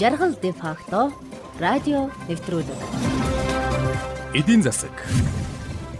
Жаргал де факто радио нэвтрүүлэг. Эдийн засаг.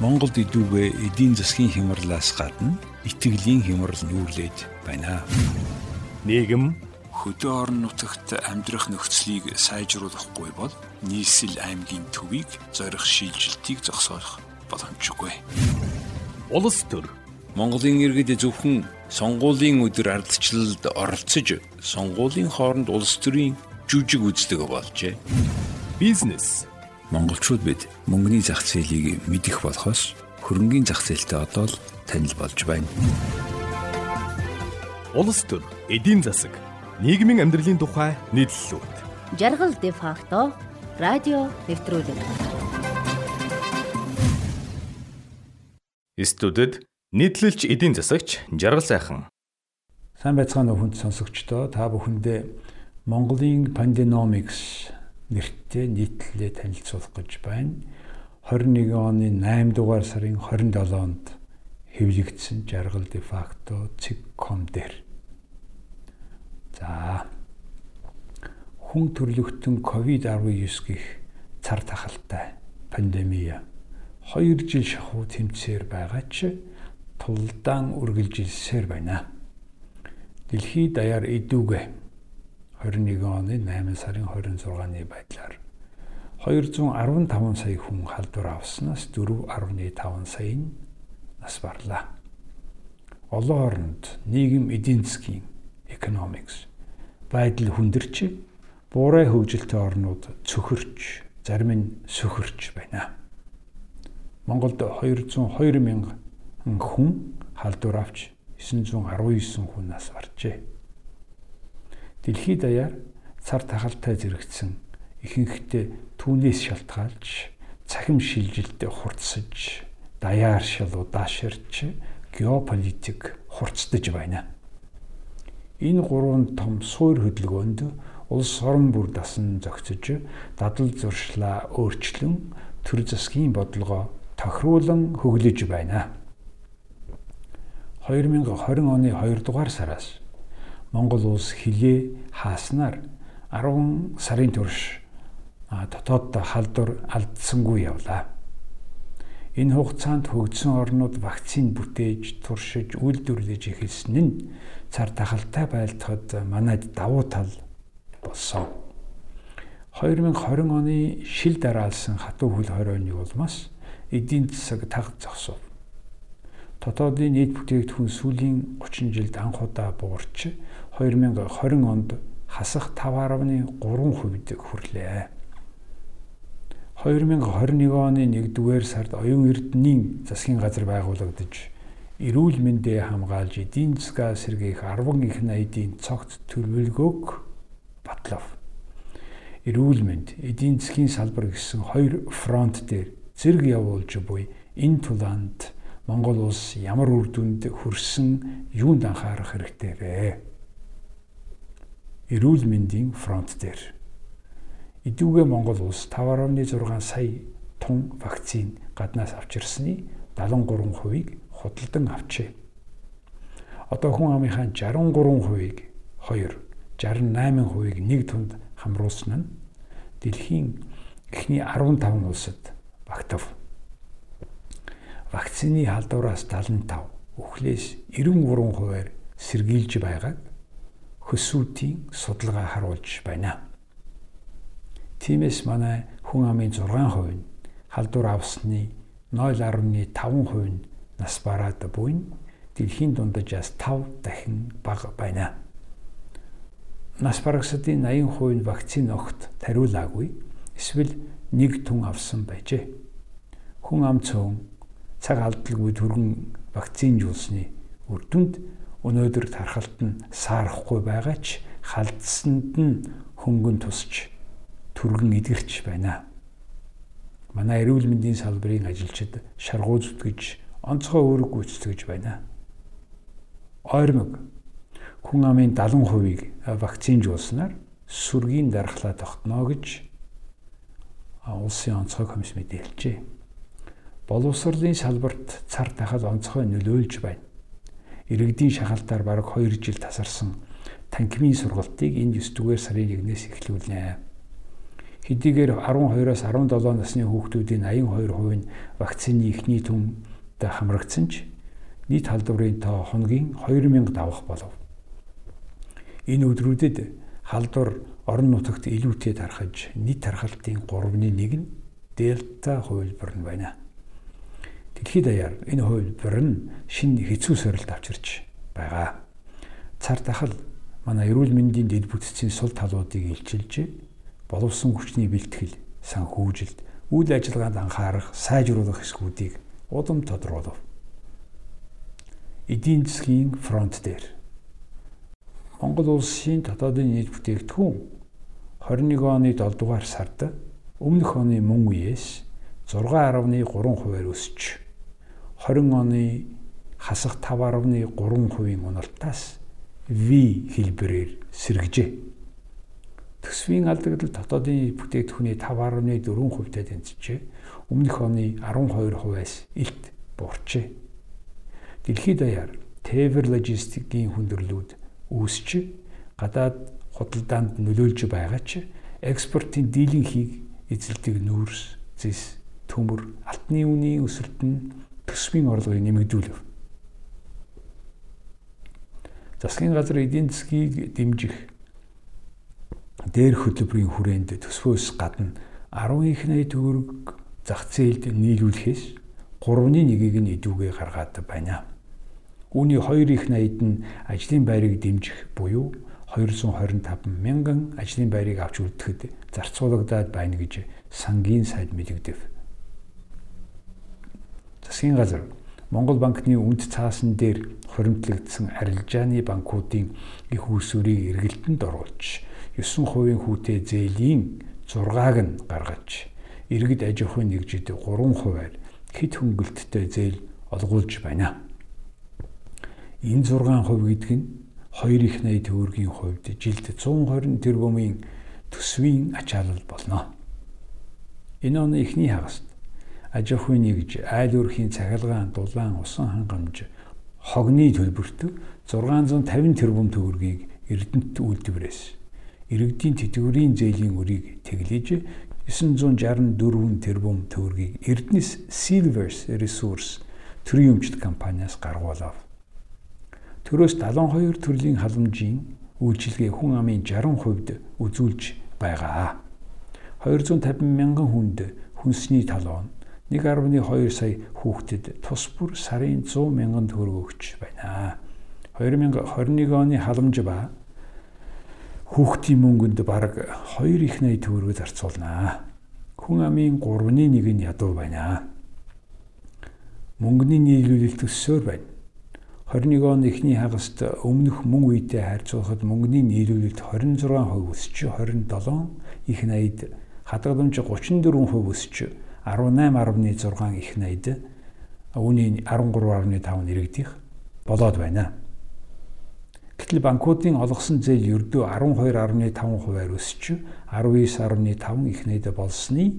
Монголд идүүгээ эдийн засгийн хямралаас гадна итгэлийн хямрал нүүрлээд байна. Нийгэм хөдөө орон нутагт амьдрах нөхцөлийг сайжруулахгүй бол нийслэл аймгийн төвийг зорих шийдвэрлэлтийг зогсоох боломжгүй. улс төр Монголын иргэд зөвхөн сонгуулийн өдөр ардчлалд оролцож сонгуулийн хооронд улс төрийн жүжиг үзлэг болжээ. бизнес Монголчууд бид мөнгөний зах зээлийг мэдэх болохоос хөрөнгөний зах зээлтэй одоо л танил болж байна. улс төр эдийн засаг нийгмийн амьдралын тухай нийтлэлүүд Жаргал де факто радио нэвтрүүлэг. студид нийтлэлч эдийн засагч Жаргал сайхан Сайн байцгаана уу хүнд сонсогчдоо та бүхэндээ Монголын Pandemics нэртэй нийтлэлээ танилцуулах гэж байна. 21 оны 8 дугаар сарын 27-нд хэвлэгдсэн жаргал де факто цэг.com дээр. За хүн төрлөختөн ковид-19 гих цар тахалтай пандемия 2 жил шахуу тэмцээр байгаа ч тулдаан үргэлжилсээр байна. Дэлхийд даяар идүүгээ 21 оны 8 сарын 26-ны байдлаар 215 сая хүн халдвар авснаас 4.5 сая нь нас барлаа. Олон оронд нийгэм эдийн засгийн economics байдал хүндэрч буурай хөгжилтэй орнууд цөхөрч зарим нь сөхөрч байна. Монголд 202 мянган хүн халдвар авч 919 хүн нас баржээ. Дэлхийд даяар цар тахалтай зэрэгцсэн ихэнхдээ түүнээс шалтгаалж цахим шилжилтэд хурцсаж даяар шал удааширч геополитик хурцдаж байна. Энэ гурван том суур хөдөлгөөнд улс орон бүр дасан зохицож дадал зуршлаа өөрчлөн төр засгийн бодлогоо тохируулан хөглөж байна. 2020 оны 2 дугаар сараас Монгол улс хилээ хааснаар 10 сарын турш дотооддоо халдвар алдсангүй явлаа. Энэ хугацаанд хөгжсөн орнууд вакцин бүтээж, туршиж, үйлдвэрлэж эхэлсэн нь цар тахалтай байлтахад манайд давуу тал болсон. 2020 оны шил дараалсан хатуу хөл хорионы улмаас эдийн засаг таг зогсов. Дотоодын нийт бүтээгдэхүүн сүүлийн 30 жилд анх удаа буурч 2020 онд хасах 5.3% хүрлээ. 2021 оны 1-р сард оюун эрдэнийн засгийн газар байгуулагдаж эрүүл мэндээ хамгаалж эдийн засгаа сэргээх 10 их найдын цогц төлөвлөгөөг батлав. Эрүүл мэнд, эдийн засгийн салбар гэсэн хоёр фронт дээр зэрэг явуулж буй энэ тулаанд Монгол улс ямар үр дүнд хүрсэн юунд анхаарах хэрэгтэй вэ? Эрүүл мэндийн фронт дээр Идүүгээ Монгол улс 5.6 сая тонн вакцин гаднаас авчирсны 73%-ийг худалдан авчээ. Одоо хүн амынхаа 63%-ийг 2, 68%-ийг нэг тунд хамруулсан нь дэлхийн эхний 15 улсад багтав. Вакцины халдвараас 75, өхлөөс 93%-аар сэргийлж байгааг хөсүүдийн судалгаа харуулж байна. Тиймээс манай хүн амын 6% нь халдвар авсны 0.5% нь нас бараад буй нь дэлхийн дунджаас 5 дахин бага байна. Нас барагсдын 80% нь вакцин огт тариулаагүй эсвэл нэг түн авсан байжээ. Хүн ам цөөн цаг алдалгүй түргэн вакцинжуулсны үр дүнд өнөөдөр тархалт нь саарахгүй байгаа ч халдсанд нь хөнгөн тусч түргэн эдгэрч байна. Манай эрүүл мэндийн салбарын ажилчид шаргууз үтгэж онцгой үүрэг гүйцэтгэж байна. Ойрмог хүн амын 70%-ийг вакцинжуулснаар сүргийн дархлаа тогтно гэж улсын онцгой комисс мэдээлжээ. Боловсролын салбарт цар тахал онцгой нөлөөлж байна. Иргэдийн шахалтаар бараг 2 жил тасарсан танкимын сургалтыг энэ 9 дугаар сарын 1-ээс эхлүүлнэ. Хэдийгээр 12-оос 17 насны хүүхдүүдийн 82% нь вакцины эхний түмд хамрагдсан ч нийт халдварын тоо хоногийн 2000 давах болов. Энэ өдрүүдэд халдвар орон нутагт илүүтэй тархаж нийт тархалтын 3-ны 1 нь дельта хувилбар нь байна. Дэлхийд даяар энэ хувилбар нь шинэ хэцүү сорилт авчирч байгаа. Цар тахал манай эрүүл мэндийн дэд бүтцийн сул талуудыг илчилж боловсон хүчний бэлтгэл, санхүүжилт, үйл ажиллагаанд анхаарах, сайжруулах эсгүүдийг удам тодруулав. Эдийн засгийн фронт дээр Монгол улсын дотоодын нийт бүтээгдэхүүн 21 оны 7 дугаар сард өмнөх оны мөн үеэс 6.3 хувиар өсч 20 оны хасах 5.3%-ийн уналтаас V хэлбэрээр сэргэжээ. Төсвийн алдагдал дотоодын бүтээгдэхүүний 5.4%-тай тэнцжээ. Өмнөх оны 12%-аас илт буурчээ. Дэлхийд даяар Tever Logistics-ийн хүндрэлүүд үүсч гадаад худалдаанд нөлөөлж байгаа ч экспортын дийлэнхийг эзэлдэг нүүрс, зис, төмөр, алтны үнийн өсөлт нь төсвийн орлогыг нэмэгдүүлв засгийн газар эдийн засгийг дэмжих дээр хөтөлбөрийн хүрээнд төсвөөс гадна 10 их найд төгрөг зах зээлд нийлүүлэхээс 3-ны 1-ийг нь идүүгээ гаргаад байна. Үүний 2 их найд нь ажлын байрыг дэмжих буюу 225 мянган ажлын байрыг авч үлдэхэд зарцуулагдаад байна гэж сангийн сайд мэдэгдэв. Засгийн газар Монгол банкны үнд цаасан дээр хуримтлагдсан арилжааны банкуудын их усүрийг эргэлтэнд оруулж 9% хүүтэй зээлийн 6-аг нь гаргаж иргэд аж ахуйн нэгжид 3%-аар хэд хөнгөлттэй зээл олгуулж байна. Энэ 6% гэдэг нь 2 их 80 төгрөгийн хувьд жилд 120 тэрбумын төсвийн ачаалал болно. Энэ оны эхний хагаст аж ахуйн нэгж айл өрхийн цахилгаан дулаан усан хангамж хогны төлбөрт 650 тэрбум төгрөгийг Эрдэнэт үйлдвэрээс иргэдийн тэтгэврийн зээлийн үрийг тэглэж 964 тэрбум төгрөгийг Эрдэнэс Silvers Resource төрийн өмчт компаниас гаргуулав. Төрөөс 72 төрлийн халамжийн үйлчилгээ хүн амын 60% үзүүлж байгаа. 250 мянган хүнд хүнсний талон 1.2 сая хүүхдэд тус бүр сарын 100 мянган төгрөг өгч байна. 2021 оны халамж ба хүүхдийн мөнгөнд бараг 2 их 80 төгрөг зарцуулнаа. Хүн амын 3-ны 1 нь ядуу байна. Мөнгөний нийлүүлэлт өссөөр байна. 21 он эхний хагаст өмнөх мөн үедээ харьцуулахад мөнгөний нийлүүлэлт 26% өсч 27 их 80-д хадгаламж 34% өсч 18.6 их найд үүний 13.5 нэрэгдэх болоод байна. Гэтэл банкуудын олгосон зээл ердөө 12.5%-аар өсч 19.5 их найд болсны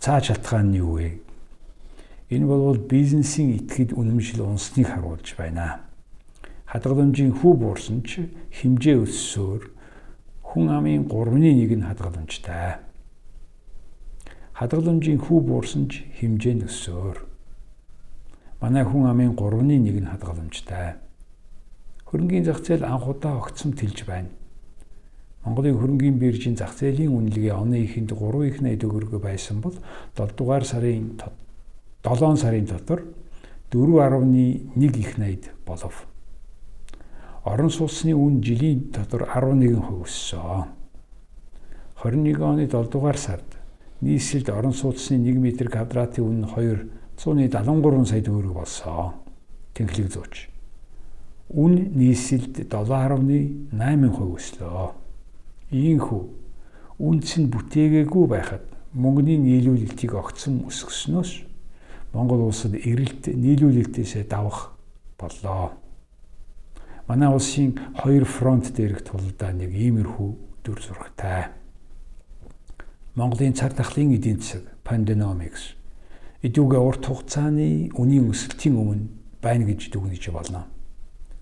цааш шалтгаан нь юу вэ? Энэ бол бизнесийн итгэл үнэмшил унсныг харуулж байна. Хадгаламжийн хүү буурсан ч хэмжээ өссөөр хүн амын 3-ны 1 нь хадгаламжтай хадгаламжийн хүү буурсан ч хэмжээ нь өссөөр. Манай хүн амын 3-ны 1 нь хадгаламжтай. Хөрөнгийн зах зээл анх удаа огцом тэлж байна. Монголын хөрөнгийн биржийн зах зээлийн үнэлгээ оны эхэнд 3 их найд төгрөг байсан бол 7 дугаар сарын 7 сарын дотор 4.1 их найд болов. Орон сууцны үн жилийн дотор 11% өссөн. 21 оны 7 дугаар сард нийслэлд орон сууцны 1 м квадратын үн нь 273 сая төгрөг болсон. Тэнхлэг зууч. Үн нийслэлд 7.8% өслөө. Ийхүү үнц нь бүтээгээгүй байхад мөнгөний нийлүүлэлтийг огцон өсгснөөс Монгол улсад эрэлт нийлүүлэлтээс давах боллоо. Манай улсын хоёр фронт дээрх тулдаа нэг иймэрхүү дүр зурагтай. Монголын цар тахлын эдийн засаг pandemics эдүүгээ урт хугацааны үнийн өсөлтийн өмнө байна гэж дүгнэж болно.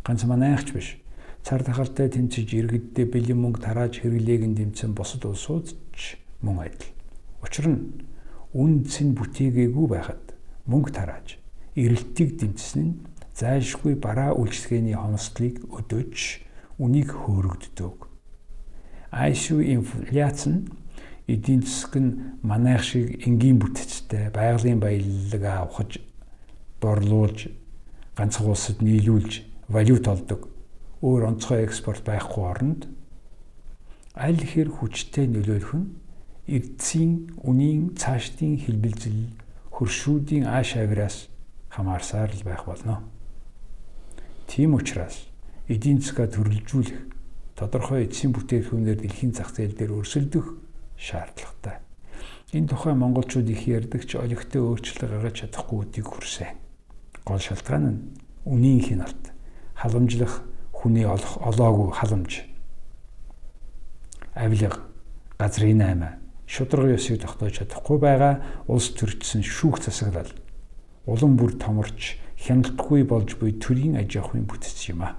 Ганц манайхч биш. цар тахалтай тэмцэж иргэддээ бэлэн мөнгө тарааж хэрэглээг нь дэмцэн бусад улсууд ч мөн адил. Учир нь үн цэн бүтээгээгүй байхад мөнгө тарааж эрэлтийг дэмжсэн нь зайлшгүй бараа үйлчлэгээний хомсдлыг өдөөж үнийг хөөрөгддөг. ISU инфляц нь эдийн засаг нь манайх шиг энгийн бүтцтэй байгалийн баялаг авахж борлуулж ганцхан улсад нийлүүлж валют олдог өөр онцгой экспорт байхгүй оронд аль хэр хүчтэй нөлөөлөх нь эдсийн үнийн цаашдын хэлбэлзэл хөршүүдийн ааш авираас хамаарсаар л байх болно. Тийм учраас эдийн засгаа төрөлжүүлэх тодорхой эцсийн бүтээгдэхүүнээр дэлхийн зах зээл дээр өрсөлдөх шаардлагатай. Энэ тухай монголчууд их ярьдаг ч олигтой өөрчлөлт гаргаж чадахгүй гэдгийг хүрсэн. Гол шалтгаан нь үнийн хяналт, халамжлах хүний олох олоогүй халамж. Авилга, газрын наймаа, шударга ёсыг тогтоож чадахгүй байгаа улс төрчсөн шүүх засаглал улам бүр томорч хяналтгүй болж буй төрийн аж ахуйн бүтц юм а.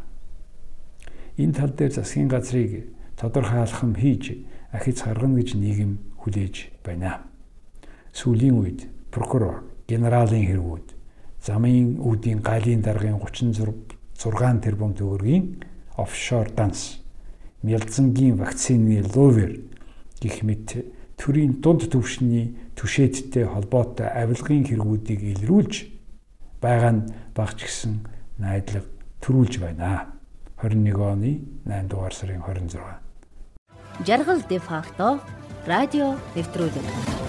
Энэ тал дээр засгийн газрыг тодорхой алхам хийж ахиц гаргана гэж нийгэм хүлээж байна. Сүүлийн үед прокурор, генералын хэрэгүүд замын үүдийн галын даргын 36 тэрбум төгрөгийн офшор данс мялзангийн вакцины ловер гэх мэт төрийн дунд түвшний түшээдтэй холбоотой авилгын хэрэгүүдийг илрүүлж байгаа нь багч гисэн найдлага төрүүлж байна. 21 оны 8 дугаар сарын 26. Жаргал де факто радио нэвтрүүлэг